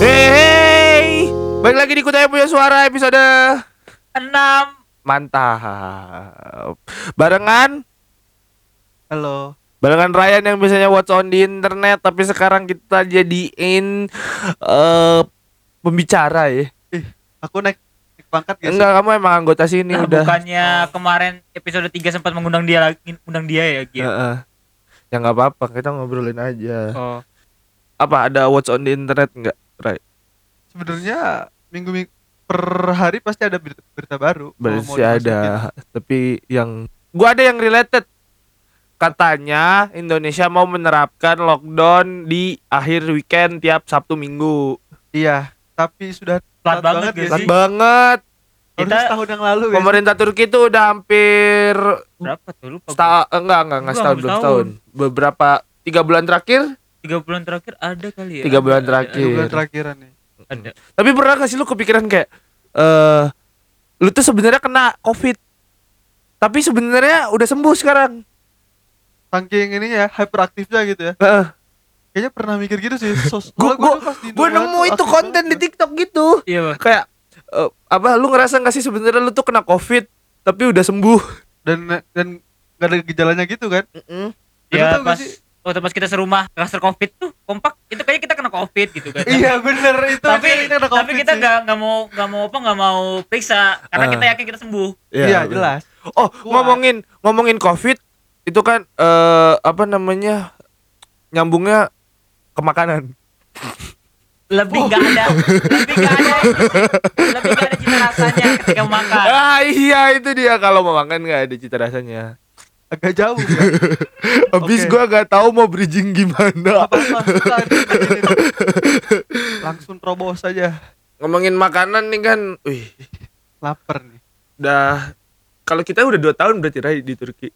Hey, balik lagi di Kutaya Punya Suara episode enam mantap. Barengan, Halo. barengan Ryan yang biasanya watch on di internet, tapi sekarang kita jadiin eh pembicara ya. Ih, aku naik, naik pangkat gak sih? Enggak, kamu emang anggota sini Nah, udah. bukannya kemarin episode 3 sempat mengundang dia lagi undang dia ya gitu. Heeh. Ya nggak apa-apa, kita ngobrolin aja. Oh. Apa ada watch on di internet enggak, Ray? Sebenarnya minggu, minggu per hari pasti ada berita, berita baru. Berarti ada, tapi yang gua ada yang related. Katanya Indonesia mau menerapkan lockdown di akhir weekend tiap Sabtu Minggu. Iya, tapi sudah Telat banget ya gak Telat sih? banget. Kita- setahun yang lalu ya. Pemerintah Turki itu udah hampir Berapa tuh lupa. seta enggak enggak enggak Enggak, setahun belum setahun. Beberapa tiga bulan terakhir, Tiga bulan terakhir ada kali ya. Tiga bulan ada, terakhir. Dua bulan terakhiran nih. Ada. tapi pernah gak sih lu kepikiran kayak eh lu tuh sebenarnya kena covid tapi sebenarnya udah sembuh sekarang Saking ini ya, hyperaktifnya gitu ya. Heeh. Kayaknya pernah mikir gitu sih. Sos Gua- gua- gue Indomaret nemu itu konten di. TikTok gitu Iya, Bang. kayak eh, apa lu ngerasa gak sih sebenarnya lu tuh kena covid tapi udah sembuh Dan dan gak ada gejalanya gitu kan. Dan lu Ya pas sih? Waktu pas kita serumah klaster covid tuh kompak itu kayaknya kita kena covid gitu kan. Iya bener itu tapi kita kena tapi COVID kita sih. nggak nggak mau nggak mau apa nggak mau periksa karena Ah. kita yakin kita sembuh. Iya bener. jelas. oh Kuat. ngomongin ngomongin covid itu kan eh apa namanya nyambungnya ke makanan Lebih nggak ada, lebih nggak ada, lebih nggak ada cita rasanya ketika makan. ah iya itu dia kalau mau makan nggak ada cita rasanya Agak jauh ya. habis Oke. gua gak tahu mau bridging gimana suka nih, Langsung terobos saja. ngomongin makanan nih kan wih Lapar nih. udah kalau kita udah dua tahun berarti Rai di Turki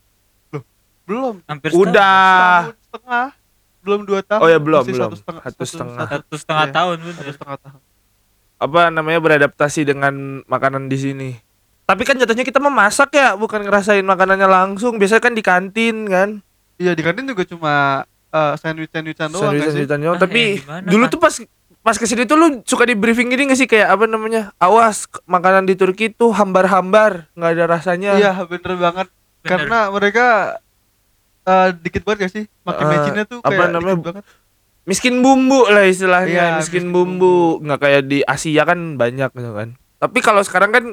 Belum. Hampir udah Setahun setengah. Belum dua tahun. Oh ya, belum, Masih belum. Satu setengah. Satu setengah. satu setengah Iya. tahun Satu setengah tahun. apa namanya beradaptasi dengan makanan di sini tapi kan jatuhnya kita memasak ya bukan ngerasain makanannya langsung biasanya kan di kantin kan Iya di kantin juga cuma uh, sandwich sandwichan doang Sandwich- kan sih. sandwichan doang. Ah, tapi gimana, dulu Pak? tuh pas pas ke sini tuh lu suka di briefing gini gak sih kayak apa namanya awas makanan di Turki tuh hambar-hambar nggak ada rasanya Iya bener banget. Bener. Karena mereka uh, dikit banget gak sih? Makin Eh, mecinnya tuh apa kayak namanya? dikit banget. miskin bumbu lah istilahnya Iya, miskin, miskin bumbu nggak kayak di Asia kan banyak gitu kan tapi kalau sekarang kan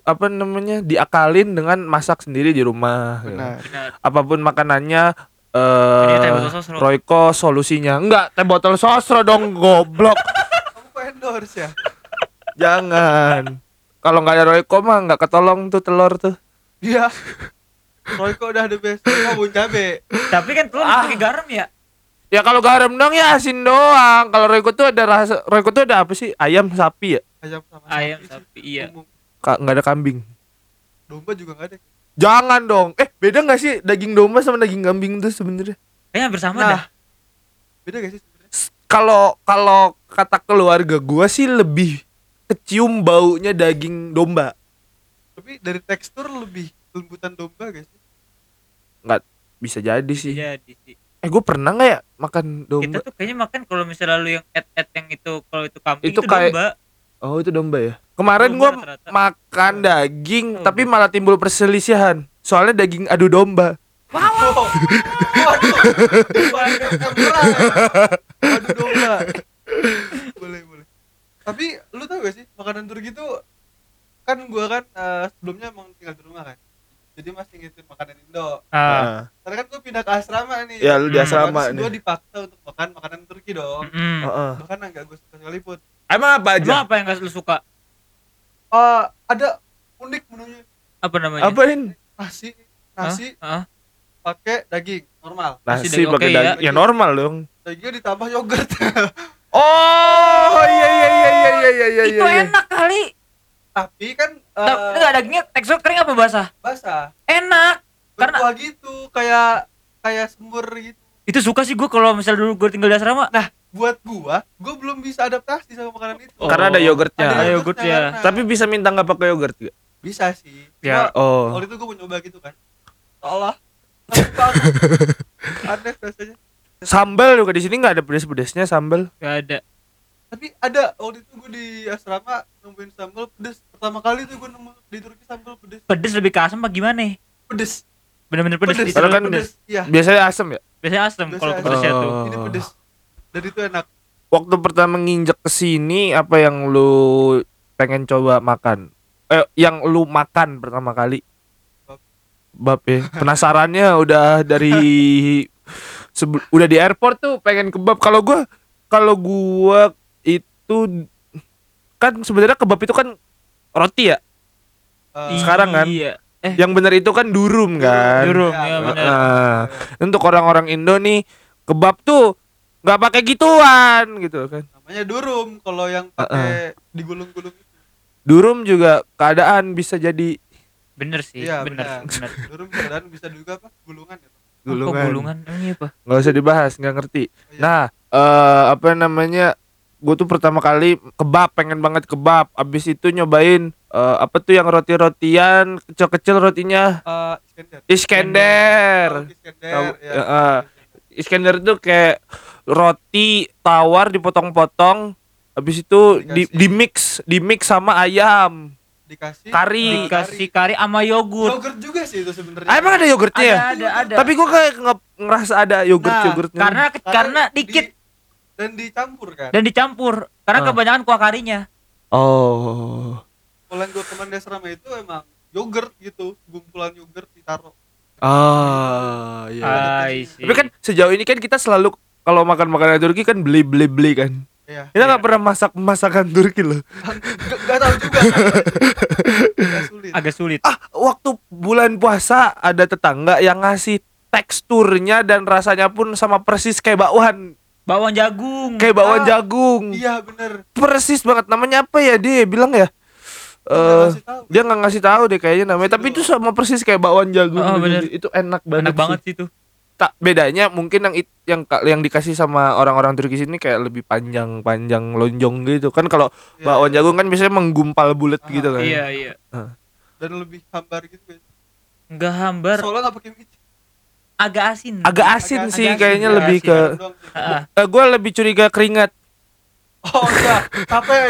apa namanya diakalin dengan masak sendiri di rumah gitu. Benar. Bener. apa pun makanannya eh. Royco solusinya enggak teh botol sosro dong goblok Kamu endorse ya? jangan kalau nggak ada Royco mah nggak ketolong tuh telur tuh Iya. Royco udah the best. Kamu bun cabe. Tapi kan telur Ah. pakai garam ya. ya kalau garam dong ya asin doang kalau Royco tuh ada rasa Royco tuh ada apa sih ayam sapi ya Ayam sama Ayam sih. sapi iya. Umum. Ka- nggak ada kambing Domba juga gak ada. Jangan dong. Eh, beda nggak sih daging domba sama daging kambing tuh sebenarnya? Kayaknya hampir sama Nah. dah. Beda gak sih sebenarnya? Kalau kalau kata keluarga gua sih lebih kecium baunya daging domba. Tapi dari tekstur lebih lembutan domba gak sih? Bisa jadi sih. Jadi sih. Eh, gue pernah nggak ya makan Kita domba? tuh kayaknya makan kalau misalnya lu yang et-et yang itu kalau itu kambing Itu itu, kayak- domba. Oh, itu domba ya. Kemarin rata-rata. makan daging Oh, tapi malah timbul perselisihan. Soalnya daging adu domba. Wow. Waduh. Waduh. Waduh domba. boleh, boleh. Tapi lu tau gak sih makanan Turki tuh kan gua kan eh, sebelumnya emang tinggal di rumah kan. Jadi masih ngikutin makanan Indo. Ah, Nah, Karena kan gua pindah ke asrama nih. ya lu di Hmm. asrama nih. dipaksa untuk makan makanan Turki dong. mm-mm. Heeh. Bahkan agak gue suka sekalipun. Emang apa Emang aja? apa yang gak lu suka? Eh ada unik menunya Apa namanya? Apain? nasi nasi Hah? pakai daging normal Nasi Nasi daging pakai oke ya. daging. Ya normal dong. dagingnya ditambah yogurt Oh, iya iya iya iya iya iya iya. Itu iya. enak kali. tapi kan Tapi eh enggak dagingnya tekstur kering apa basah? basah Enak. Karena berkuah gitu kayak kayak semur gitu itu suka sih gua kalau misalnya dulu gua tinggal di asrama. nah buat gua gua belum bisa adaptasi sama makanan itu Oh. Karena ada yogurtnya. Ada yogurtnya yogurt ya. karena- Tapi bisa minta nggak pakai yogurt juga? bisa sih Ya. Cuma Oh. waktu itu gua mau nyoba gitu kan Allah aneh rasanya Sambal juga di sini nggak ada pedes-pedesnya sambal. Gak ada. tapi ada waktu itu gue di asrama nemuin sambal pedes pertama kali tuh gue nemu di Turki sambal pedes Pedes lebih ke asam apa gimana? pedes Bener-bener pedes. pedes Itu Karena kan pedes. iya Biasanya asem ya. Biasanya asam kalau asam. pedesnya tuh. Ini pedes dan itu enak Waktu pertama nginjek ke sini apa yang lu pengen coba makan? Eh, yang lu makan pertama kali? Bab. Bab ya. Penasarannya udah dari sebel- udah di airport tuh pengen kebab. Kalau gua kalau gua itu kan sebenarnya kebab itu kan roti ya. Eh, Sekarang kan? Iya. Eh, Yang bener itu kan durum kan. Durum, Iya, ya bener. bener. Nah, untuk orang-orang Indo nih kebab tuh nggak pakai gituan gitu kan. namanya durum kalau yang pakai digulung-gulung itu Durum juga keadaan bisa jadi Bener sih, iya bener. benar bener. durum keadaan bisa juga apa gulungan ya Kok gulungan. gulungan? Emang iya apa? Nggak usah dibahas, nggak ngerti. Oh, iya. Nah, eh apa namanya? Gue tuh pertama kali kebab, pengen banget kebab. Abis itu nyobain eh, apa tuh yang roti-rotian kecil-kecil rotinya Eh, Iskender Iskender. Tahu Iskender Tahu, ya. ya, eh. Iskender tuh kayak roti tawar dipotong-potong. Habis itu di, di mix, di mix sama ayam. dikasih Kari. Dikasih kari sama yogurt. yogurt juga sih itu sebenarnya Ah, emang ada yogurtnya ya? Ada, ada, ada. Tapi gue kayak nge- ngerasa ada yogurt Nah, yogurtnya. karena karena di- dikit dan dicampur kan dan dicampur. Karena Ah. kebanyakan kuah karinya. oh. kalau yang gue teman di asrama itu emang yogurt gitu gumpulan yogurt ditaruh Ah, iya. See. Tapi kan sejauh ini kan kita selalu kalau makan makanan Turki kan beli beli beli kan. Iya. Kita nggak Iya. pernah masak masakan Turki loh. Gak, gak tahu juga. Gak sulit. agak sulit. Ah, waktu bulan puasa ada tetangga yang ngasih teksturnya dan rasanya pun sama persis kayak bakwan, Bawang jagung. kayak bakwan Ah, jagung. Iya bener. Persis banget namanya apa ya dia bilang ya? Gua Eh, nggak ngasih tahu. dia nggak ngasih tahu deh kayaknya namanya, tapi itu sama persis kayak bakwan jagung. Oh, bener. Itu enak banget. Enak sih. banget sih itu. Tak bedanya mungkin yang it- yang yang dikasih sama orang-orang Turki sini kayak lebih panjang-panjang lonjong gitu kan kalau Iya, bakwan iya. jagung kan biasanya menggumpal bulat Ah, gitu kan Iya, iya. Dan lebih hambar gitu. guys. Enggak hambar, Soalnya gak pakai micin. agak asin. agak asin Agak sih asin, kayaknya agak lebih asin. ke sih. Heeh. eh, gue lebih curiga keringat Oh enggak, capek ya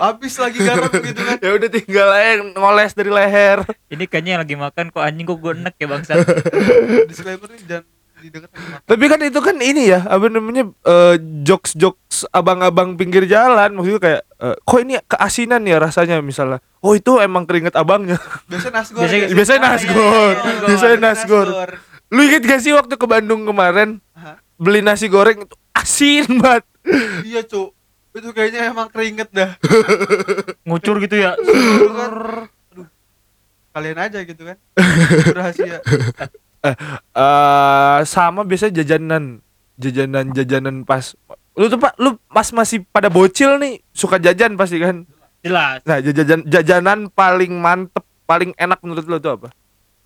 Habis lagi garam gitu kan. ya udah tinggal aja ngoles dari leher. Ini kayaknya yang lagi makan kok anjing kok gue enek ya bangsa. Disclaimer nih jangan tapi kan itu kan ini ya apa namanya jokes jokes abang-abang pinggir jalan. Maksudnya kayak eh, kok ini keasinan ya rasanya misalnya. Oh itu emang keringat abangnya. Biasanya nasgor. Biasanya- ya? Biasanya Ah, iya, nasgor. iya, iya, Biasanya iya, nasgor. lu inget gak sih waktu ke Bandung kemarin? Beli nasi goreng itu asin banget Iya cuk. Itu kayaknya emang keringet dah. Ngucur gitu ya. Kan, aduh, kalian aja gitu kan. Berhasil. eh sama biasanya jajanan jajanan jajanan pas lu tuh pak lu pas masih pada bocil nih suka jajan pasti kan Jelas. nah jajan jajanan paling mantep paling enak menurut lu tuh apa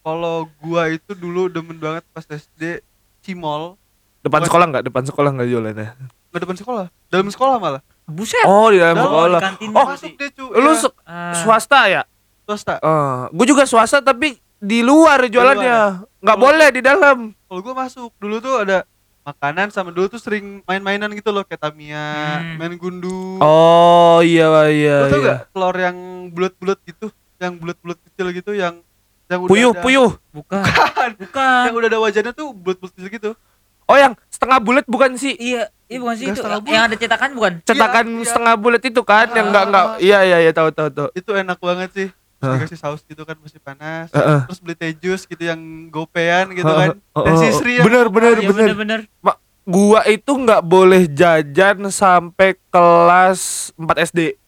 Kalau gua itu dulu demen banget pas SD Cimol. depan Buat- sekolah nggak depan sekolah nggak jualannya Nggak depan sekolah, dalam sekolah malah. Buset. oh di dalam Dalam sekolah di kantin Oh. Masuk deh cu. lu Iya, Ah. swasta ya swasta. Eh, gue juga swasta tapi di luar jualannya nggak Oh. boleh di dalam Kalau gua masuk dulu tuh ada makanan sama dulu tuh sering main-mainan gitu loh kayak Tamiya, Hmm. main gundu. oh iya iya Lu tau iya. gak telur yang bulat-bulat gitu, yang bulat-bulat kecil gitu yang yang udah puyuh ada, puyuh Bukan. Bukan. Bukan. yang udah ada wajahnya tuh bulat-bulat kecil gitu. Oh yang setengah bulat bukan sih Iya, iya bukan sih itu. Yang ada cetakan bukan? cetakan Iya, iya. setengah bulat itu kan yang nggak nggak Ah. iya iya iya tahu tahu tahu Itu enak banget sih. Terus Hah. dikasih saus gitu kan masih panas. Heeh. Terus beli teh jus gitu yang gopean gitu kan. heeh, Dan heeh. sisri yang bener bener Iya bener bener-bener. gua itu nggak boleh jajan sampai kelas 4 SD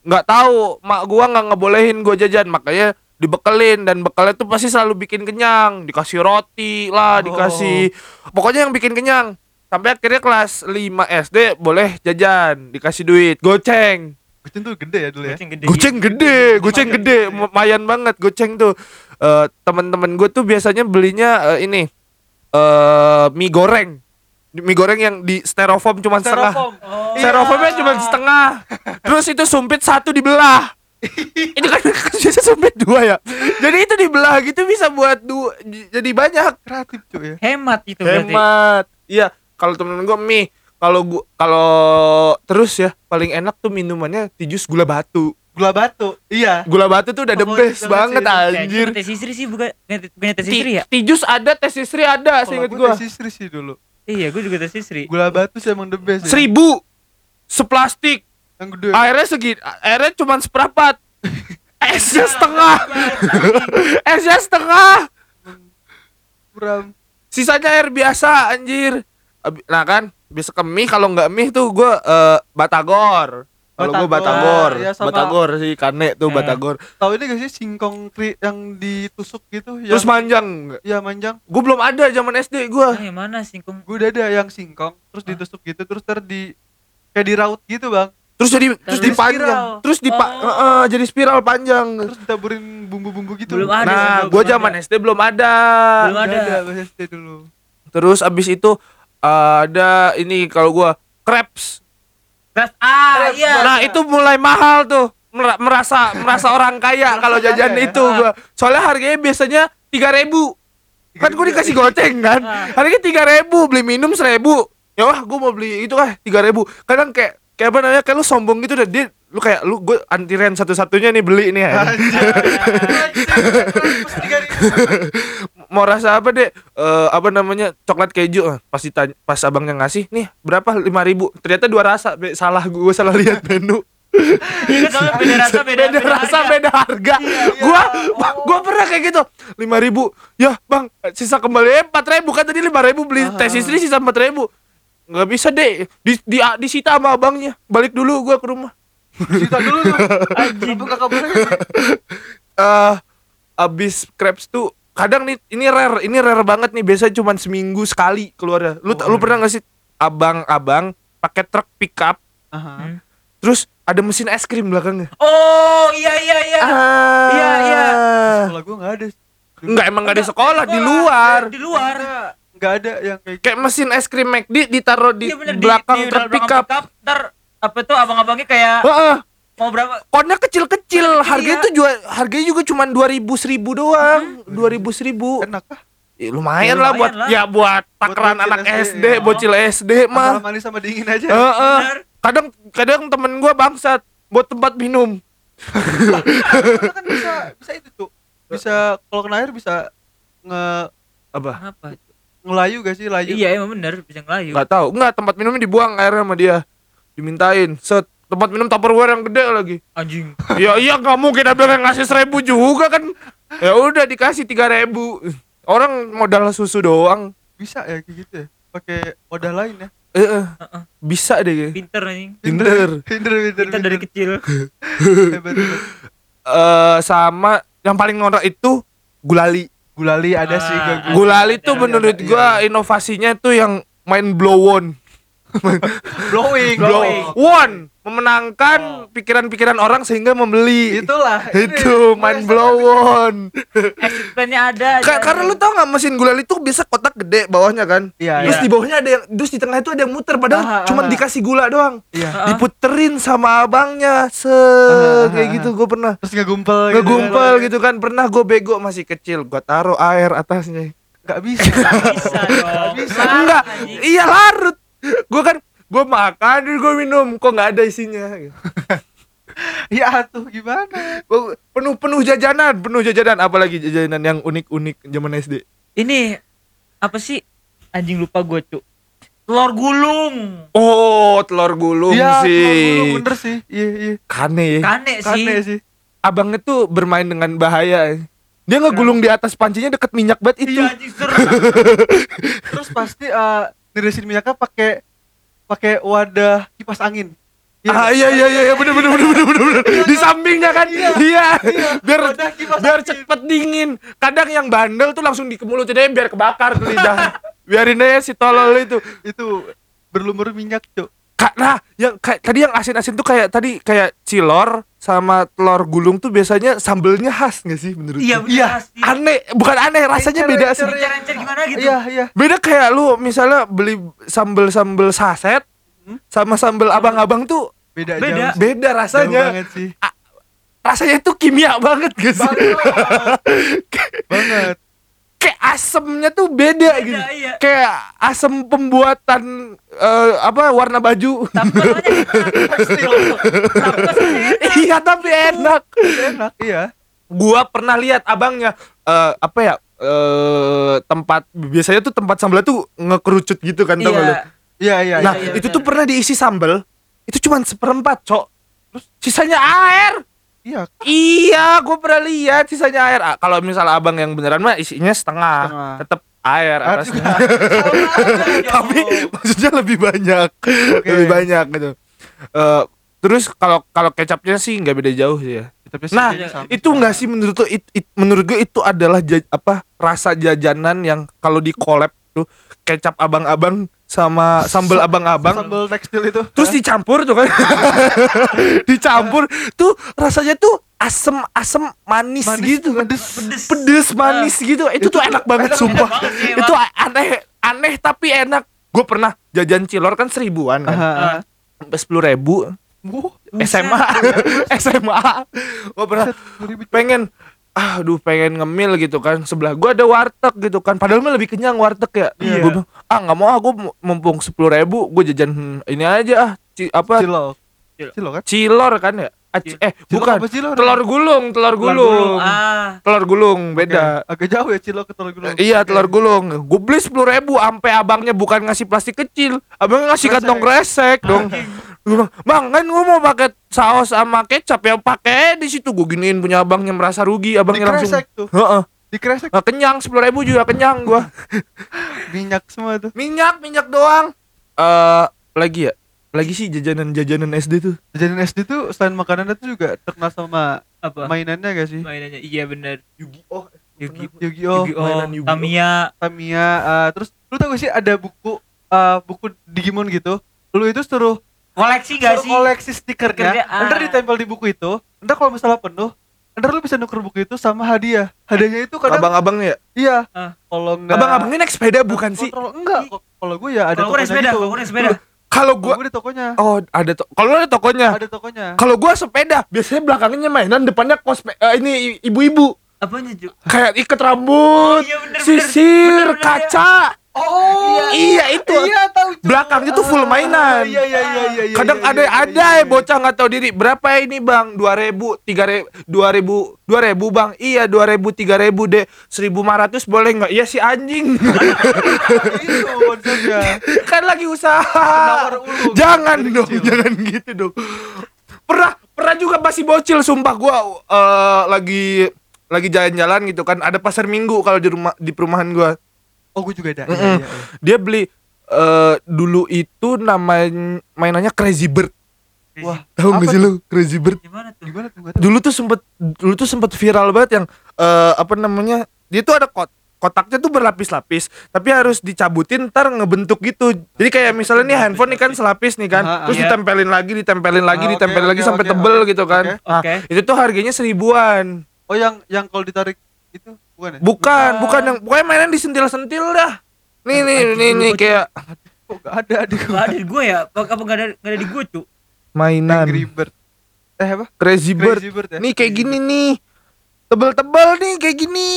nggak tahu mak gua nggak ngebolehin gua jajan makanya dibekelin dan bekalnya tuh pasti selalu bikin kenyang dikasih roti lah Oh. dikasih pokoknya yang bikin kenyang sampai akhirnya kelas 5 SD boleh jajan dikasih duit goceng Goceng tuh gede ya dulu ya. Goceng gede. goceng gede goceng Lumayan gede gede. lumayan banget goceng tuh Eh teman-teman gue tuh biasanya belinya eh, ini eh mie goreng mie goreng yang di styrofoam cuma setengah Styrofoam. Oh. Iya. styrofoamnya cuma setengah terus itu sumpit satu dibelah ini kan biasa sumpit dua ya jadi itu dibelah gitu bisa buat dua jadi banyak Kreatif cuy ya. Hemat itu berarti. hemat iya kalau temen gue mie kalau gua kalau terus ya paling enak tuh minumannya tijus gula batu. Gula batu. Iya. Gula batu tuh udah the best banget anjir. Teh Sisri sih bukan bukan Teh Ti- Sisri ya? Tijus ada, tes istri ada, seinget gua gua. tes istri sih dulu. Iya, gue juga Teh Sisri. Gula batu sih emang the best ya. Seribu seplastik Yang gede. airnya segini airnya cuma seperempat. Esnya setengah. Esnya setengah. Buram. sisanya air biasa anjir. Nah kan bisa ke mie kalau nggak mie tuh gue batagor. Kalau gue Batagor, batagor. Ya sama- batagor sih kane tuh Eh. batagor. Tahu ini gak sih singkong kri yang ditusuk gitu? Yang terus manjang Iya manjang. gue belum ada zaman SD gue Ah, yang mana singkong? Gue udah ada yang singkong terus ditusuk gitu terus ter di kayak diraut gitu, Bang. Terus jadi terus Jadi dipanjang spiral. terus dipa Oh. eh, eh, jadi spiral panjang Terus ditaburin bumbu-bumbu gitu. Belum ada. nah belum gue ada. zaman SD belum ada Belum ada. pas SD dulu. terus abis itu eh, ada ini kalau gue crepes Keras ah, iya. Nah itu mulai mahal tuh Mer- merasa merasa orang kaya kalau jajan kaya ya? itu gua. Soalnya harganya biasanya tiga ribu. Kan gue dikasih goceng kan. Ah. Harganya tiga ribu beli minum seribu. Ya wah gue mau beli itu ah tiga ribu. Kadang kayak kayak apa namanya? Kayak lu sombong gitu dah dia lu kayak lu gue antiren satu-satunya nih beli nih ya. mau rasa apa deh Eh, apa namanya? Coklat keju. Eh, pas ditanya pas abangnya ngasih nih berapa? lima ribu. Ternyata dua rasa Be, salah gue salah lihat menu Iya kan soalnya beda rasa beda, beda, rasa harga. beda harga gua gua pernah kayak gitu. lima ribu. Ya bang sisa kembali empat ribu. Kan tadi lima ribu beli tes istri sisa empat ribu nggak bisa deh di, di disita sama abangnya balik dulu gua ke rumah Cerita dulu tuh. Anjing. Eh abis crepes tuh kadang nih ini rare ini rare banget nih biasanya cuma seminggu sekali keluarnya lu lu pernah nggak sih abang-abang pakai truk pickup Aha. terus ada mesin es krim belakangnya Oh, iya iya iya. ah Iya, iya. Sekolah gue nggak ada. Enggak emang gak di sekolah, di luar. Di luar. Nggak ada yang kayak Kayak mesin es krim McD ditaruh di Iya bener belakang di, di truk belakang pickup. Ntar apa tuh abang-abangnya kayak Heeh. mau berapa? Konnya kecil-kecil, Kecil, harganya iya. tuh juga harganya juga cuma 2000 1000 doang. 2000 1000. enak ah. Ya, lumayan Ya, lah lumayan buat lah. ya buat takaran bocil anak SD, SD, ya. bocil SD Asal mah. manis sama dingin aja. Heeh. Bener. Kadang kadang temen gua bangsat buat tempat minum. Kan bisa bisa itu tuh. Bisa kalau kena air bisa nge Apa? Apa? Ngelayu gak sih layu? Iya emang bener bisa ngelayu. Enggak tahu. Enggak, tempat minumnya dibuang airnya sama dia. Dimintain. Set tempat minum Tupperware yang gede lagi. Anjing. ya iya nggak mungkin ada yang ngasih seribu juga kan ya udah dikasih tiga ribu orang modal susu doang Bisa ya kayak gitu ya. Pakai wadah lain ya. eh eh, Heeh. bisa deh kayaknya. Pinter anjing. Pinter. Pinter pinter. Kita dari kecil. Eh sama yang paling norak itu gulali Gulali ada Ah, sih ada. gulali tuh menurut gua inovasinya tuh yang main blow on blowing. blow Blowing. on memenangkan pikiran-pikiran orang sehingga membeli Itulah. itu main blow on Exit plan-nya ada. Ka- karena lu tau nggak mesin gulali tuh bisa kotak gede bawahnya kan Iya. terus iya. di bawahnya ada yang terus di tengah itu ada yang muter padahal Ah, ah, cuma ah. dikasih gula doang Iya. Diputerin sama abangnya se kayak gitu gue pernah Terus ngegumpel ngegumpel gitu kan pernah gue bego masih kecil gue taruh air atasnya Gak bisa. bisa dong. bisa. Enggak iya larut gue kan gue makan dan gue minum kok nggak ada isinya ya tuh gimana? Penuh penuh jajanan penuh jajanan apalagi jajanan yang unik unik zaman SD Ini apa sih? Anjing lupa gue, Cuk. Telur gulung. oh telur gulung Iya, sih telur gulung, bener sih. Iya, iya. kane ya. Kane sih. Kane sih. abangnya tuh bermain dengan bahaya dia ngegulung di atas pancinya deket minyak banget itu Iya anjing. Terus pasti eh nirisin minyaknya pakai pakai wadah kipas angin. ah iya iya iya iya, bener bener bener bener bener bener. di sampingnya kan iya, biar kipas biar angin. cepet dingin kadang yang bandel tuh langsung di mulut aja biar kebakar tuh lidah biarin aja si tolol itu Itu berlumur minyak. Kak, nah yang kayak tadi yang asin-asin tuh kayak tadi kayak cilor sama telur gulung tuh biasanya sambelnya khas gak sih menurut Iya bener Iya. pasti. aneh bukan aneh rasanya Encer, beda encer, sih gimana gitu. Iya, iya. beda kayak lu misalnya beli sambel-sambel saset sama sambel abang-abang tuh Beda, Beda. jauh. sih. beda Jauh rasanya banget sih. rasanya tuh kimia banget guys Banget. banget. Kayak asemnya tuh beda, Beda, gitu. iya. Kayak asem pembuatan eh, apa warna baju. Tapi enak. Tapi iya tapi enak. enak iya Gua pernah lihat abangnya eh, apa ya? eh tempat biasanya tuh tempat sambal tuh ngekerucut gitu kan tau? Iya. iya iya Nah, iya, itu benar. tuh pernah diisi sambal. Itu cuma seperempat, Cok. Terus sisanya air. Iya Iya, gue pernah lihat sisanya air. Ah, kalau misalnya abang yang beneran mah isinya setengah, Setengah. tetap air Air atasnya. Tapi maksudnya lebih banyak, lebih banyak gitu. Eh, terus kalau kalau kecapnya sih nggak beda jauh sih ya. Tapi sih Nah, itu enggak sih menurut tuh it, it- menurut gue itu adalah ja- apa rasa jajanan yang kalau di collab tuh kecap abang-abang sama sambal abang-abang. sambal tekstil itu. Terus dicampur tuh kan. Dicampur tuh rasanya tuh asem asem manis, Manis, gitu kan. pedes. Pedes. pedes manis gitu. Itu, tuh enak banget sumpah. banget sih, itu aneh aneh tapi enak. Gue pernah jajan cilor kan seribuan kan. Sampai sepuluh ribu. Wuh, SMA SMA gue pernah pengen aduh pengen ngemil gitu kan sebelah gua ada warteg gitu kan. Padahal mah lebih kenyang warteg ya. Iya. Gua bilang, ah nggak mau aku mumpung sepuluh ribu gue jajan hmm, ini aja ah ci- apa? Cilok. Cilok. cilok kan? Cilor kan ya? Ah, ci- eh Cilok bukan. cilor? telur gulung telur gulung. Ah. telur gulung beda. Oke, agak jauh ya cilok ke telur gulung. Eh, iya Oke. telur gulung. Gue beli sepuluh ribu sampai abangnya bukan ngasih plastik kecil. Abangnya ngasih Kresek. kantong kresek dong gue bilang bang kan gue mau pakai saus sama kecap ya pakai di situ. Gue giniin punya abangnya merasa rugi abangnya langsung tuh. Heeh. dikresek. Nggak kenyang sepuluh ribu juga kenyang gua. Minyak semua tuh. Minyak minyak doang. Eh lagi ya? Lagi sih jajanan jajanan SD tuh. Jajanan SD tuh selain makanan itu juga terkenal sama Apa? mainannya gak sih? Mainannya iya bener. Yu-Gi-Oh! Yugi. Yu-Gi-Oh! Yu-Gi-Oh, mainan Yu-Gi-Oh. Tamiya. Tamiya eh, terus lu tau gak sih ada buku eh, buku Digimon gitu? Lu itu suruh Koleksi gak sih? koleksi stikernya. Stikernya, ah. ntar ditempel di buku itu. Ntar kalau misalnya penuh ntar lu bisa nuker buku itu sama hadiah. Hadiahnya itu kadang abang-abang ya? Iya. Ah. kalau enggak abang-abang ini naik sepeda bukan sih? Kontrol enggak. Kok. kalau gue ya ada Kalau gue naik tokonya sepeda, gitu. kalau gue naik sepeda. kalau gua gua gue di tokonya. Oh ada to kalau lu ada tokonya? Ada tokonya. Kalau gua sepeda biasanya belakangnya mainan depannya kosme eh, ini ibu-ibu. Apanya, Ju? kayak ikat rambut Oh, iya, bener, sisir Bener, bener, kaca. Oh. Iya itu. Iya tahu cuy. Belakangnya tuh full mainan. iya iya iya iya iya, kadang iya, ada iya, ada iya, ya iya. bocah nggak tahu diri. Berapa ya ini bang? Dua ribu tiga ribu dua ribu dua ribu bang. Iya dua ribu tiga ribu deh. Seribu lima ratus boleh nggak? Iya si anjing. Itu konsepnya kan lagi usaha. Jangan dong jangan gitu dong. Pernah pernah juga masih bocil sumpah. Gua eh, lagi lagi jalan-jalan gitu kan. Ada pasar minggu kalau di rumah di perumahan gua. Oh gue juga ada. Iya, Mm-mm. iya, iya. dia beli eh dulu itu namanya mainannya Crazy Bird. Wah tahu nggak Apa sih lu Crazy Bird? Gimana tuh? gimana tuh? Dulu tuh sempet dulu tuh sempet viral banget yang eh apa namanya dia tuh ada kot kotaknya tuh berlapis-lapis tapi harus dicabutin ntar ngebentuk gitu. Jadi kayak misalnya nih handphone nih kan selapis nih kan terus iya. ditempelin lagi ditempelin lagi Ah, ditempelin lagi sampai tebel gitu kan. oke. nah itu tuh harganya seribuan. Oh yang yang kalau ditarik itu bukan ya? Bukan. bukan yang pokoknya mainan disentil-sentil dah nih nih nih nih kayak kok gak ada di Gak ada di gue ya? Apa apa gak ada, gak ada di gue, Cu? mainan Angry Bird eh apa Crazy Bird Crazy Bird ya nih kayak Crazy gini nih tebel-tebel nih kayak gini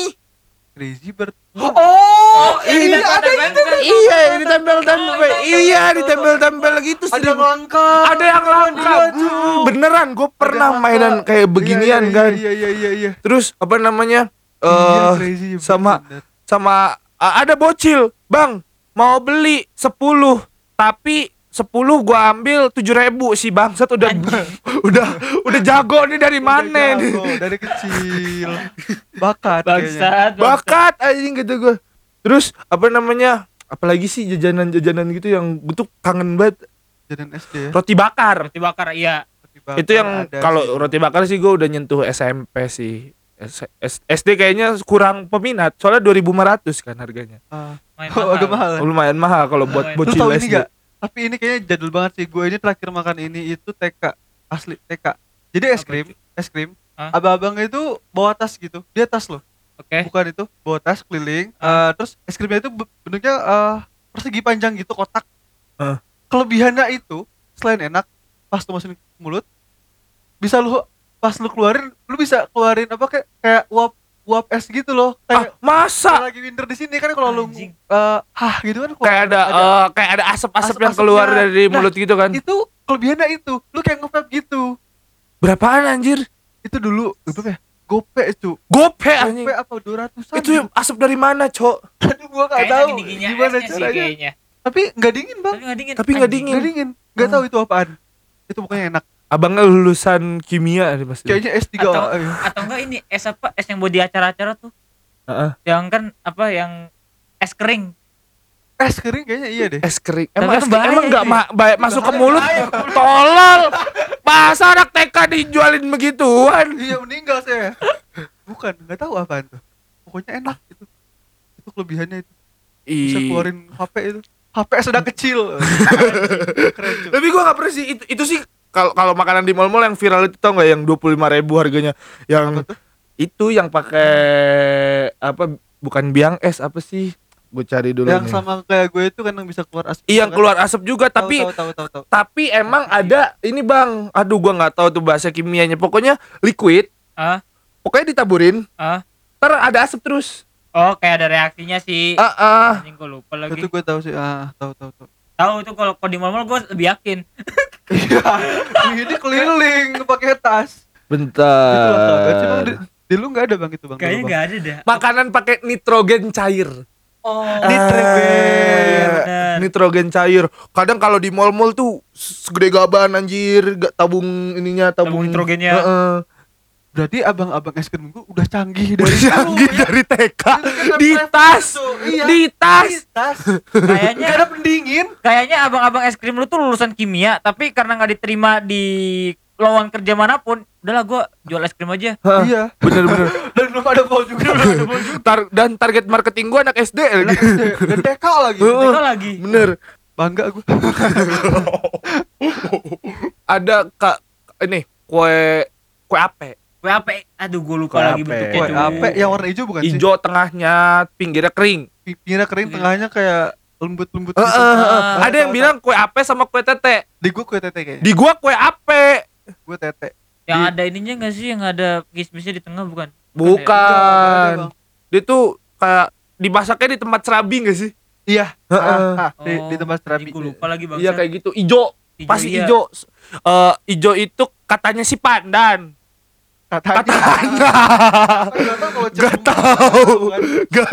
Crazy Bird Oh, iya, ada itu. Iya, ini tempel-tempel. Iya, ditempel-tempel gitu ada yang langka Ada yang langka. Hmm, beneran, gue pernah mainan kayak beginian kan. iya iya iya iya Terus apa namanya? Iya, Eh sama bener. sama ada bocil, Bang, mau beli 10 tapi 10 gua ambil 7000 si bangsat udah udah udah jago nih dari mana nih. dari kecil bakat kayaknya Bangsat, bangsat. Bakat anjing gitu gue. Terus apa namanya? Apalagi sih jajanan-jajanan gitu yang bentuk kangen banget jajan SD ya roti bakar. Roti bakar, iya. Roti bakar itu yang kalau roti bakar sih gue udah nyentuh SMP sih. SD kayaknya kurang peminat soalnya 2500 kan harganya. Main oh, udah mahal ya? Lumayan mahal kalau buat bocil tau ini SD. gak? Tapi ini kayaknya jadul banget sih. Gue ini terakhir makan ini itu TK asli TK. Jadi es krim, es krim. Hah? Abang-abang itu bawa tas gitu. Dia tas loh. Oke. Bukan itu, bawa tas keliling. Eh, terus es krimnya itu be- bentuknya eh, persegi panjang gitu, kotak. Ah. Kelebihannya itu selain enak, pas lu masukin ke mulut, bisa lu pas lu keluarin, lu bisa keluarin apa kayak kayak uap uap es gitu loh. Ah, Kayak masa kalau lagi winter di sini kan kalau lu eh hah gitu kan kayak ada eh, kayak ada asap-asap yang keluar dari Nah, mulut gitu kan itu kelebihannya itu. Lu kayak nge-vape gitu. berapaan anjir Itu dulu berapa ya? Gope cu. gope anjing Gope apa 200-an? itu yang asap dari mana cok Aduh gua gak tahu gimana sih caranya. Tapi nggak dingin, Bang. Tapi nggak dingin. Tapi nggak dingin. Nggak dingin. Nggak Oh. tahu itu apaan. Itu pokoknya enak. Abangnya lulusan kimia nih pasti Kayaknya S3. Atau, atau enggak ini es apa? Es yang buat di acara-acara tuh. Heeh. Yang kan apa yang es kering. Es kering kayaknya iya deh. es kering emang kan es bahaya emang nggak itu. ma- ba- masuk ke mulut bahaya. tolol masa anak TK dijualin begituan Iya meninggal saya. Bukan, nggak tahu apaan tuh. Pokoknya enak itu. Itu kelebihannya itu. Bisa keluarin HP itu. HP sedang kecil. Keren tapi gua nggak pernah sih itu, itu sih kalau kalau makanan di mall-mall yang viral itu tau nggak yang dua puluh ribu harganya yang itu yang pakai apa bukan biang es apa sih gue cari dulu Yang nih. sama kayak gue itu kan yang bisa keluar asap. Iya, yang kan? keluar asap juga Tahu, tapi tahu tahu tahu tahu. tapi emang ada ini bang aduh gua nggak tahu tuh bahasa kimianya pokoknya liquid Ah, pokoknya ditaburin ah. ntar ada asap terus Oh, kayak ada reaksinya sih. ah ah gue lupa lagi. Itu gue tahu sih. Ah, tahu tahu tahu. Tahu itu kalau kalau di mall-mall gue lebih yakin. Iya. Ini keliling pakai tas. Itu bentar Bang. Di, di lu nggak ada bang itu bang. Kayaknya nggak ada dah. makanan pakai nitrogen cair Oh, Nitrogen. Iya, bener. nitrogen cair kadang kalau di mall-mall tuh segede gaban anjir gak tabung ininya tabung, Tabung nitrogennya. Heeh. Berarti abang-abang es krim gue udah canggih dari Canggih dulu, ya. dari TK Itu kan di tas. Iya. di tas Di tas. Kayaknya ada pendingin. kayaknya abang-abang es krim lu tuh lulusan kimia, tapi karena nggak diterima di lowongan kerja mana pun, udahlah gue jual es krim aja. Hah, Iya. bener-bener Dan belum ada bol juga. Tar- dan target marketing gua anak SD lagi Dan TK lagi. Itu lagi. bener Bangga gue. ada kak ini kue kue ape Kue apa? Aduh, gue lupa Kue lagi ape. bentuknya. Apa? Yang warna hijau bukan sih? hijau tengahnya pinggirnya kering Pinggirnya kering, Iya. tengahnya kayak lembut-lembut Heeh, gitu. heeh. Ah, ada yang bilang kue ape sama kue tete Di gue kue tete kayaknya. di gua kue ape Gue tete. Yang Di- ada ininya nggak sih? Yang ada kismisnya di tengah bukan? bukan dia tuh kayak dimasaknya di tempat serabi gak sih Iya. Heeh. Ah, ah, di, di tempat terapi. Gue lupa lagi bang. iya kayak gitu ijo pasti iya. ijo Eh, ijo itu katanya si pandan Katanya. katanya Gak tau kalau Gak cemburu. tahu. Gak.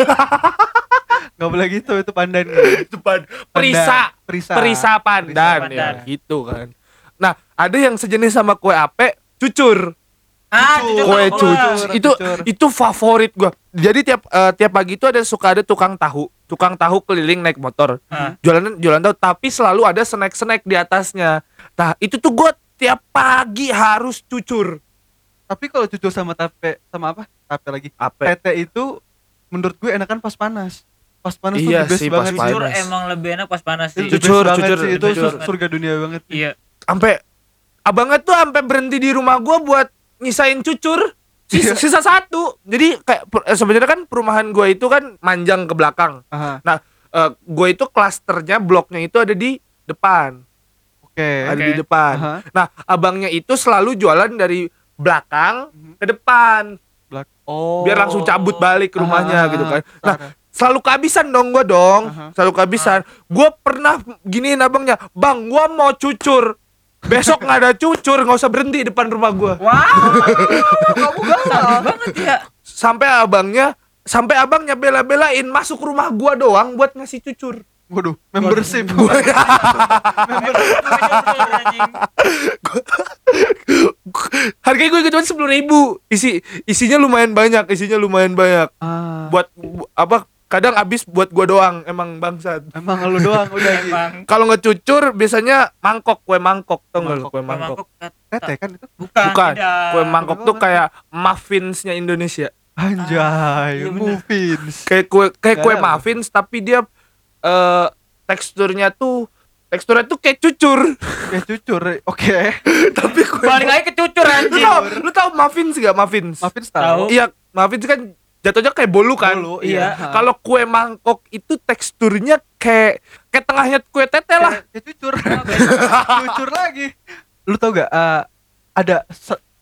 Gak boleh gitu itu pandan. itu pan perisa Perisa. perisa pandan, Perisa ya gitu kan nah ada yang sejenis sama kue ape cucur Ah, Cucur. cucur kue tahu cucur itu cucur. itu favorit gua jadi tiap eh, tiap pagi itu ada suka ada tukang tahu tukang tahu keliling naik motor Ah. jualan jualan tahu tapi selalu ada snack snack di atasnya nah itu tuh gua tiap pagi harus cucur Tapi kalau cucur sama tape sama apa? Tape lagi. ape Tete itu menurut gue enakan pas panas. Pas panas Iya tuh the best sih, pas banget. panas. Jujur emang lebih enak pas panas sih. Banget cucur, sih. Itu cucur. sur- surga dunia banget. Iya. sampai abangnya tuh sampai berhenti di rumah gua buat nyisain cucur sisa, Iya. sisa satu jadi kayak eh, sebenarnya kan perumahan gua itu kan manjang ke belakang Aha. Eh, gue itu klasternya bloknya itu ada di depan Oke. ada Oke. di depan Aha. nah abangnya itu selalu jualan dari belakang Mhm. ke depan Black. Oh. biar langsung cabut balik ke rumahnya Aha, gitu kan nah selalu kehabisan dong gua dong Aha. selalu kehabisan gue pernah giniin abangnya bang gua mau cucur besok nggak ada cucur nggak usah berhenti depan rumah gua Wow, kamu galau. banget ya. sampai abangnya sampai abangnya bela-belain masuk rumah gua doang buat ngasih cucur Waduh, membership. Anjing. harganya gue cuma sepuluh ribu isi isinya lumayan banyak isinya lumayan banyak ah, buat bu- apa kadang habis buat gua doang emang bangsat emang lu doang udah gitu. Emang kalau ngecucur biasanya mangkok kue mangkok tau nggak lu kue mangkok Tete kan itu. bukan, bukan tidak. kue mangkok tuh kayak muffinsnya Indonesia Anjay, iya bener. muffins. kayak kue kayak kue muffins tapi dia eh teksturnya tuh teksturnya tuh kayak cucur Ya cucur. Oke. tapi kue Balik lagi ke cucur lu anjing. tau lu tau muffins gak muffins Muffins Tahu. tahu. iya muffins kan jatuhnya kayak bolu kan Bolu, Iya. Ha. kalau kue mangkok itu teksturnya kayak kayak tengahnya kue tete lah Kayak- kayak cucur. cucur lagi. Lu tau gak eh, ada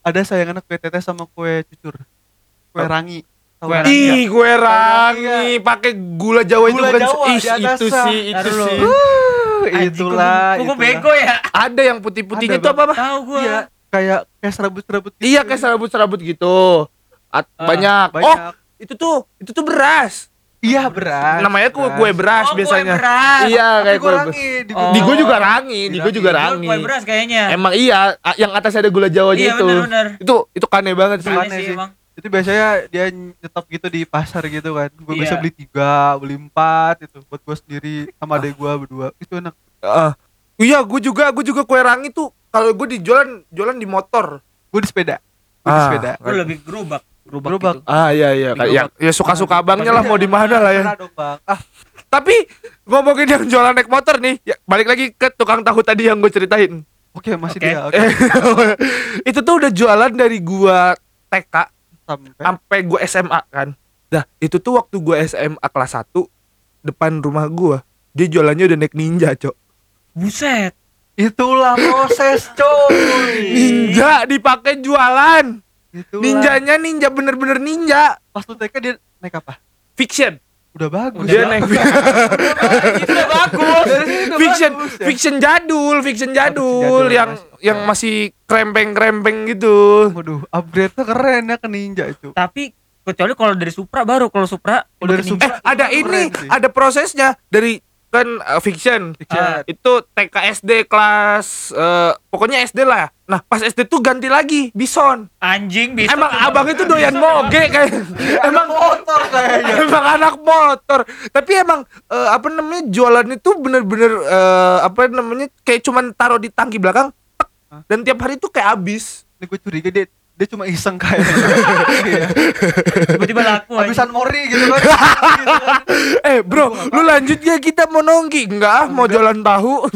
ada sayangan kue tete sama kue cucur. Kue rangi. Kue rangi. Ih, kue rangi pakai gula Jawa itu Gula bukan Jawa Ih, itu sih, itu Taruh sih. Uh, itulah. Itulah. bego ya? Ada yang putih-putih Ada, gitu apa, apa? Tahu gue. Iya, kayak kayak serabut-serabut gitu. Iya, kayak serabut-serabut gitu. At- Ah, banyak. banyak. Oh, itu tuh, itu tuh beras. Iya, beras. Namanya kue kue beras Oh, kue biasanya. beras. Iya, kayak kue beras. di Oh. Di gue juga rangi, di gue juga Gua rangi. Kue beras kayaknya. Emang iya, yang atasnya ada gula Jawanya Iya, itu. bener-bener. Itu itu kane banget sih. Sih sih. emang. Itu biasanya dia nyetop gitu di pasar gitu kan gue Iya. bisa beli tiga beli empat itu buat gue sendiri sama adek gue berdua itu enak Heeh. iya, gue juga, gue juga kue rangi tuh kalau gue di jualan jualan di motor. gue di sepeda gue di Ah. sepeda Gue lebih gerobak. Gerobak. Gerobak. gitu. Ah iya iya, Di ya, ya suka-suka abangnya lah mau di mana lah ya. Dong bang ah Tapi ngomongin yang jualan naik motor nih, ya, balik lagi ke tukang tahu tadi yang gue ceritain. oke masih Oke. dia oke itu tuh udah jualan dari gua TK sampai sampai gua SMA kan. Dah, itu tuh waktu gua SMA kelas 1 depan rumah gua, dia jualannya udah naik ninja, Cok. Buset. itulah proses coy Ninja dipakai jualan. itulah. Ninjanya ninja bener-bener ninja. pas lu TK dia naik apa Fiction. Udah bagus Dia ya. naik Itu udah bagus. Udah fiction, bagus ya. fiction jadul, fiction jadul, jadul, yang Mas. yang Oke. masih krempeng-krempeng gitu. waduh upgrade nya keren ya ke ninja itu Tapi kecuali kalau dari Supra baru kalau Supra Oh, dari Supra. Eh, ada ini, sih. ada prosesnya dari kan uh, fiction. Fiction. Ah. Itu TK SD kelas eh, pokoknya SD lah. Nah, pas SD tuh ganti lagi Bison. anjing bisa. Emang abang itu doyan moge kayak emang motor kayaknya emang anak motor. Tapi emang eh, apa namanya jualan itu bener-bener eh, apa namanya kayak cuman taruh di tangki belakang tek, dan tiap hari tuh kayak habis. ini gue curiga dia dia cuma iseng kayak Iya. tiba-tiba laku habisan mori gitu kan Gitu kan. Eh, bro, lu lanjut ya kita mau nongki. Enggak, ah, mau jualan tahu.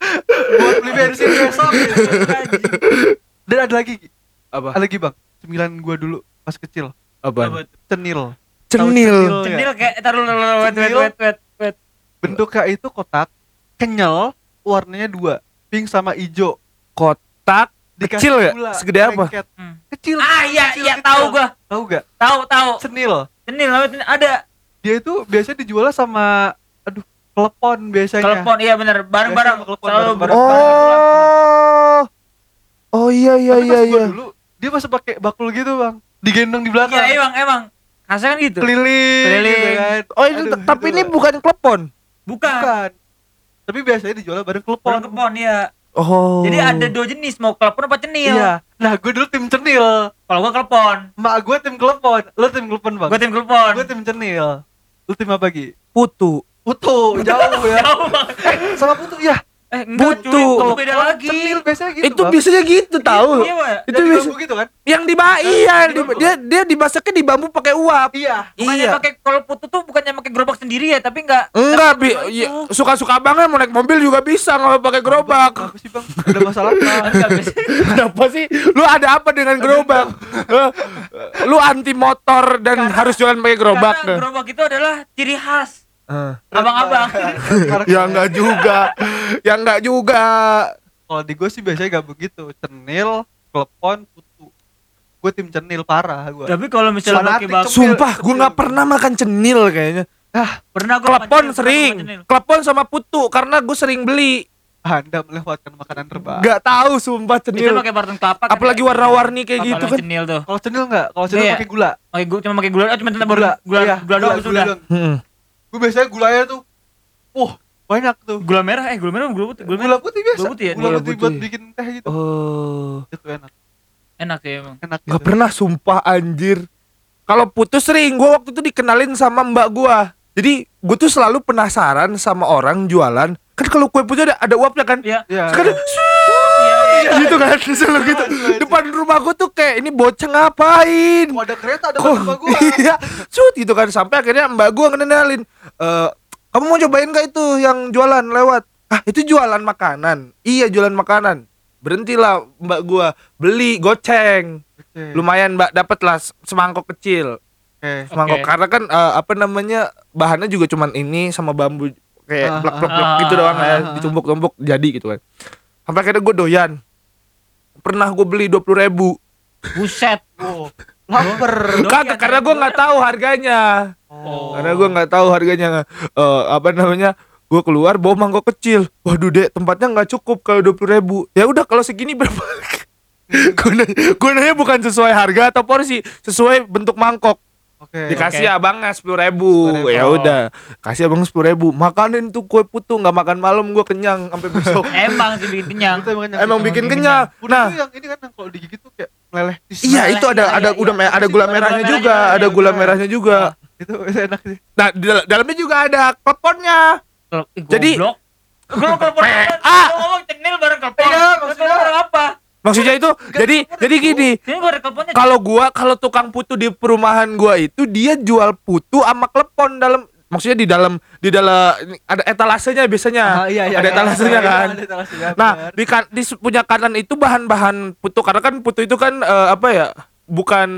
buat beli bensin besok gitu. dan ada lagi Gi. apa? ada lagi bang cemilan gua dulu pas kecil Apa? Cenil Cenil. Cendil ya? kayak taruh wet wet wet wet wet. bentuknya itu kotak kenyal warnanya dua pink sama hijau Kotak Dikasih kecil ya? gula, Segede apa? Hmm. kecil Ah iya kecil, iya kecil. tahu gua. tahu gak Tahu tahu. cenil cendil. ada. dia itu biasanya dijual sama telepon biasanya Telepon iya bener bareng-bareng selalu bareng-bareng. Oh. Oh iya iya Tapi iya iya. dulu dia masih pakai bakul gitu bang digendong di belakang Iya emang emang. Khasnya kan gitu. keliling Keliling. gitu kan. Oh ini Aduh, tapi itu ini bukan klepon. Bukan. bukan tapi biasanya dijual bareng Pohon telepon kepon ya. Oh. Jadi ada dua jenis mau klepon apa cenil. iya nah gue dulu tim cenil Kalau gua klepon, mak gue tim klepon lo tim klepon bang gua tim klepon. gue tim cenil lu tim apa lagi putu. Putu jauh ya sama putu ya Eh enggak Butuh. cuy, itu beda lagi. cenil biasanya gitu itu Bang. biasanya gitu tahu. Iya, Wak. Itu biasa gitu kan yang di ba- iya di di- bambu. dia dia dimasaknya di bambu pakai uap. iya Bukannya Iya. pakai kalau putu tuh bukannya pakai gerobak sendiri ya, tapi enggak. Enggak, bi iya, suka-suka abangnya mau naik mobil juga bisa nggak pakai gerobak. apa sih bang ada masalah. Kenapa sih? Lu ada apa dengan gerobak? Eh, Lu anti motor dan harus jualan pakai gerobak. Karena gerobak itu adalah ciri khas. Abang-abang. Ya enggak juga. Ya enggak juga. kalau di gue sih biasanya gak begitu cenil klepon putu gue tim cenil parah gue Tapi kalau misalnya pakai Fanatik, Sumpah, gue nggak pernah makan cenil kayaknya. pernah gua Klepon sering, klepon sama putu karena gue sering beli. anda melewatkan makanan terbang Gak tahu sumpah pancing. Itu cenil. pakai parfum kelapa. kan Apalagi ya? warna-warni kayak gitu kan. Cenil tuh. kalau cenil nggak kalau cenil Iya. pakai gula Oh, gua cuma pakai gula, oh, cuma tentang gula, gula, iya, gula, doang sudah. Gue biasanya gulanya tuh wah banyak tuh Gula merah, eh gula merah, gula putih, gula gula merah. putih biasa Gula putih ya? gula Gula putih putih. buat bikin teh gitu Oh. itu enak Enak ya emang. enak Gak gitu. pernah sumpah anjir. Kalau putus sering, gue waktu itu dikenalin sama mbak gua. Jadi gue tuh selalu penasaran sama orang jualan. Kan kalau kue putu ada ada uapnya kan. Iya. Sekarang Iya, iya. Gitu kan selalu gitu. Depan rumah gua tuh kayak ini bocah ngapain? Kok ada kereta ada rumah gua iya, cut gitu kan sampai akhirnya mbak gua ngenalin eh kamu mau cobain gak itu yang jualan lewat? Ah, itu jualan makanan. Iya, jualan makanan. Berhentilah mbak gua beli goceng. Oke, Lumayan mbak dapat lah semangkok kecil. oke. Semangkok Oke. karena kan eh, apa namanya bahannya juga cuman ini sama bambu kayak Ah, plek plek plek ah, gitu ah, doang ah, ya ah. ditumbuk-tumbuk jadi gitu kan. Sampai akhirnya gue doyan. Pernah gue beli dua puluh ribu. Buset. Wow. Lapar. Kagak karena gue nggak tahu harganya. Oh. Karena gue nggak tahu harganya eh, apa namanya. Gue keluar bawa mangkok kecil. Waduh dek tempatnya nggak cukup kalau dua ribu. Ya udah kalau segini berapa? gue nanya, gua nanya bukan sesuai harga atau porsi, sesuai bentuk mangkok. Oke. Dikasih Oke. abangnya sepuluh ribu. 10.000. Ya udah, kasih abang sepuluh ribu. Makanin tuh kue putu nggak makan malam gue kenyang sampai besok. Emang sih bikin kenyang. Emang kenyang. Emang Emang bikin kenyang. Udah Nah, yang ini kan yang kalau digigit tuh kayak meleleh. iya itu ada Iya, ada iya, udah iya. me- ada gula merahnya juga, ada gula merahnya juga. Itu enak sih. Nah, di dal- dalamnya juga ada kleponnya. Jadi- Jadi Gue telepon Ah! ngomong cenil bareng telepon. Iya, Lu maksudnya- telepon apa? Maksudnya itu jadi jadi gini, kalau gua kalau tukang putu di perumahan gua itu dia jual putu sama klepon dalam maksudnya di dalam di dalam ada etalasenya biasanya. Ah, iya, iya, ada iya. etalasenya Iya, kan. ada etalasenya, Nah, di, kan- di punya kanan itu bahan-bahan putu karena kan putu itu kan eh, apa ya? Bukan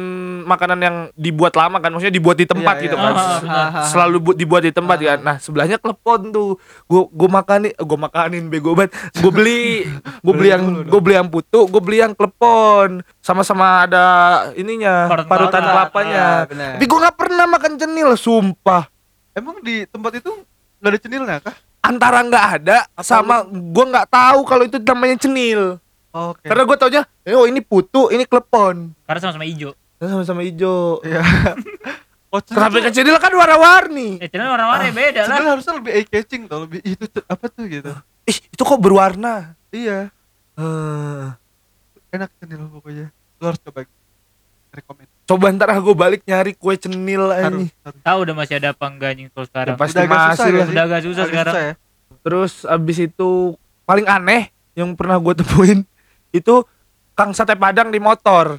makanan yang dibuat lama kan, maksudnya dibuat di tempat Iya, gitu iya. kan. Ah. Selalu bu- dibuat di tempat Ah. kan. Nah, sebelahnya klepon tuh. Gua gua makanin, gua makanin bego banget. Gua beli gua beli yang gua beli yang putu, gua beli yang klepon. Sama-sama ada ininya, Parutan parutan kelapa. kelapanya. Benar. Tapi gua nggak pernah makan cenil, sumpah. Emang di tempat itu nggak ada cenilnya kah? Antara nggak ada sama gua nggak tahu kalau itu namanya cenil. Oke. Karena gua taunya, oh ini putu, ini klepon. Karena sama-sama hijau. Sama-sama hijau. Iya. Oh, Kenapa ke cenil kan warna-warni? Eh, cenil warna-warni beda lah. Cenil harusnya lebih eye catching tau lebih itu apa tuh gitu. Ih, itu kok berwarna? Iya, Eh, enak cenil pokoknya. Lu harus coba rekomend. coba ntar gue balik nyari kue cenil ini. Tahu udah masih ada apa enggak anjing kalau sekarang. Ya, pasti Udah agak masih susah lah. Udah agak susah Agak sekarang. ya? Terus abis itu paling aneh yang pernah gue temuin itu Kang Sate Padang di motor.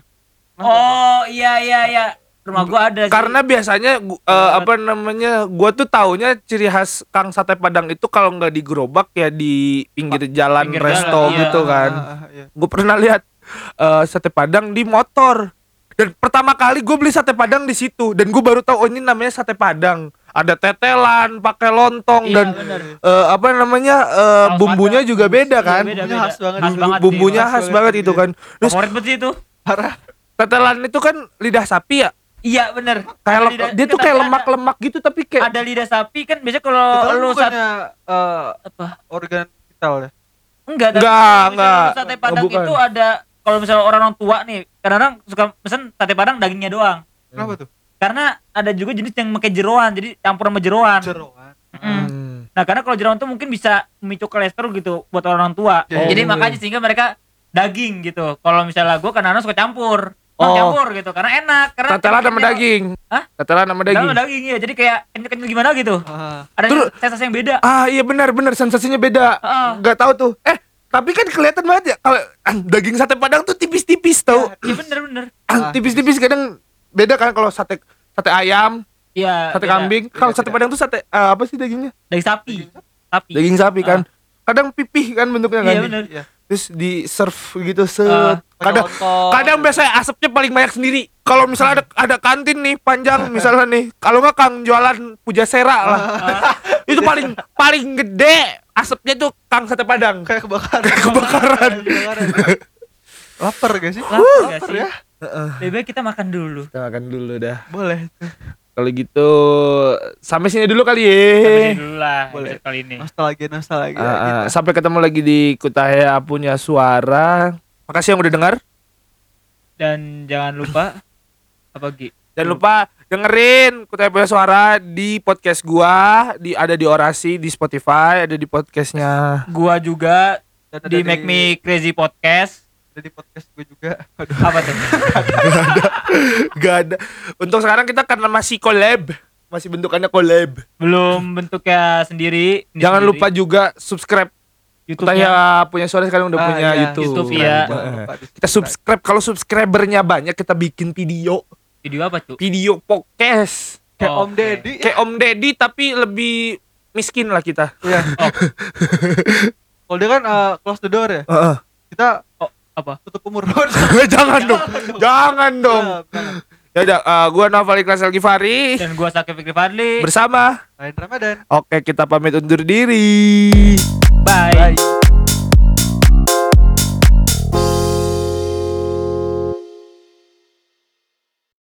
Oh, iya iya iya. Rumah gua ada sih. Karena biasanya eh, apa namanya, gua tuh taunya ciri khas Kang Sate Padang itu kalau nggak di gerobak ya di pinggir jalan pinggir resto jalan, iya. gitu kan. Ah, ah, iya. Gue pernah lihat eh, sate Padang di motor. Dan pertama kali gue beli sate Padang di situ dan gue baru tahu oh ini namanya sate Padang. Ada tetelan, pakai lontong Iya, dan bener. eh, apa namanya eh, Saus bumbunya juga beda Iya, kan. beda, Bumbunya beda. khas banget. Khas Bumbu- banget sih, Bumbunya khas khas banget, itu kan. Terus Favorit itu. Parah. tetelan itu kan lidah sapi ya. Iya bener Kayak lidah- dia tuh kayak lemak-lemak gitu tapi kayak Ada lidah sapi kan biasanya kalau kan lu saat eh, apa? organ vital ya? Enggak, tapi Enggak, kalau misalnya enggak. lu Sate Oh, Padang bukan. itu ada kalau misalnya orang-orang tua nih, kadang-kadang suka pesen sate Padang dagingnya doang. Kenapa tuh? Karena ada juga jenis yang pakai jeroan, jadi campur sama jeroan. Jeroan. Mm. Hmm. Nah, karena kalau jeroan tuh mungkin bisa memicu kolesterol gitu buat orang tua. Oh, jadi iya. makanya sehingga mereka daging gitu. Kalau misalnya gua kadang-kadang suka campur. Oh. campur gitu karena enak karena Tetelan sama kenyal- daging. Hah? Tetelan sama daging. Sama daging ya. Jadi kayak kenyal-kenyal gimana gitu. Ah, Ada Terus- sensasi yang beda. Ah iya benar benar sensasinya beda. Heeh. Nggak tahu tuh. Eh tapi kan kelihatan banget ya kalau ah, daging sate padang tuh tipis-tipis tau. Iya bener-bener. Ah, tipis-tipis kadang beda kan kalau sate sate ayam, Iya. sate beda. kambing. Kalau sate padang tuh sate ah, apa sih dagingnya? Daging sapi. Sapi. Daging sapi kan. Kadang pipih kan bentuknya kan. Iya iya. Terus di serve gitu set. Ah, Pakai kadang lontong. kadang biasanya asapnya paling banyak sendiri. Kalau misalnya ada ada kantin nih panjang misalnya nih, kalau nggak Kang jualan pujasera lah. itu paling paling gede asapnya tuh Kang sate padang. kayak kebakaran. Kebakaran. Kebakaran. Lapar gak sih? Gak Lapar sih? ya? Lebih baik kita makan dulu. Kita makan dulu dah. Boleh. Kalau gitu sampai sini dulu kali ya. Sampai sini dulu lah Boleh. kali ini. Nostalgia, nostalgia. Ah. gitu. sampai ketemu lagi di Kutahya punya suara. Makasih yang udah dengar. Dan jangan lupa apa Gi? Jangan lupa dengerin Kutahya punya suara di podcast gua, di ada di Orasi, di Spotify, ada di podcastnya. Gua juga Dan ada di Make Me Crazy Podcast. Ada di podcast gue juga. Aduh. Apa tuh? Gak ada. Untuk sekarang kita karena masih collab, masih bentukannya collab. Belum bentuknya sendiri. Jangan sendiri. lupa juga subscribe. YouTube-nya. Kutahya punya suara sekarang udah Ah, punya iya. YouTube. YouTube, lupa di Kita subscribe. Kalau subscribernya banyak kita bikin video, Video apa tuh? video podcast. Kayak Oh, Om oke. Deddy. Kayak Om Deddy tapi lebih miskin lah kita. Iya. Oh. Kalau dia kan eh, close the door ya. Heeh. Kita Oh, apa? tutup umur. jangan dong. Jangan dong. Jangan, jangan. Ya udah, eh, gua Noval Ikhlas Al-Ghifari Dan gua Sakit Fikri Fadli. bersama. Lain Ramadan. Oke, kita pamit undur diri. Bye. Bye.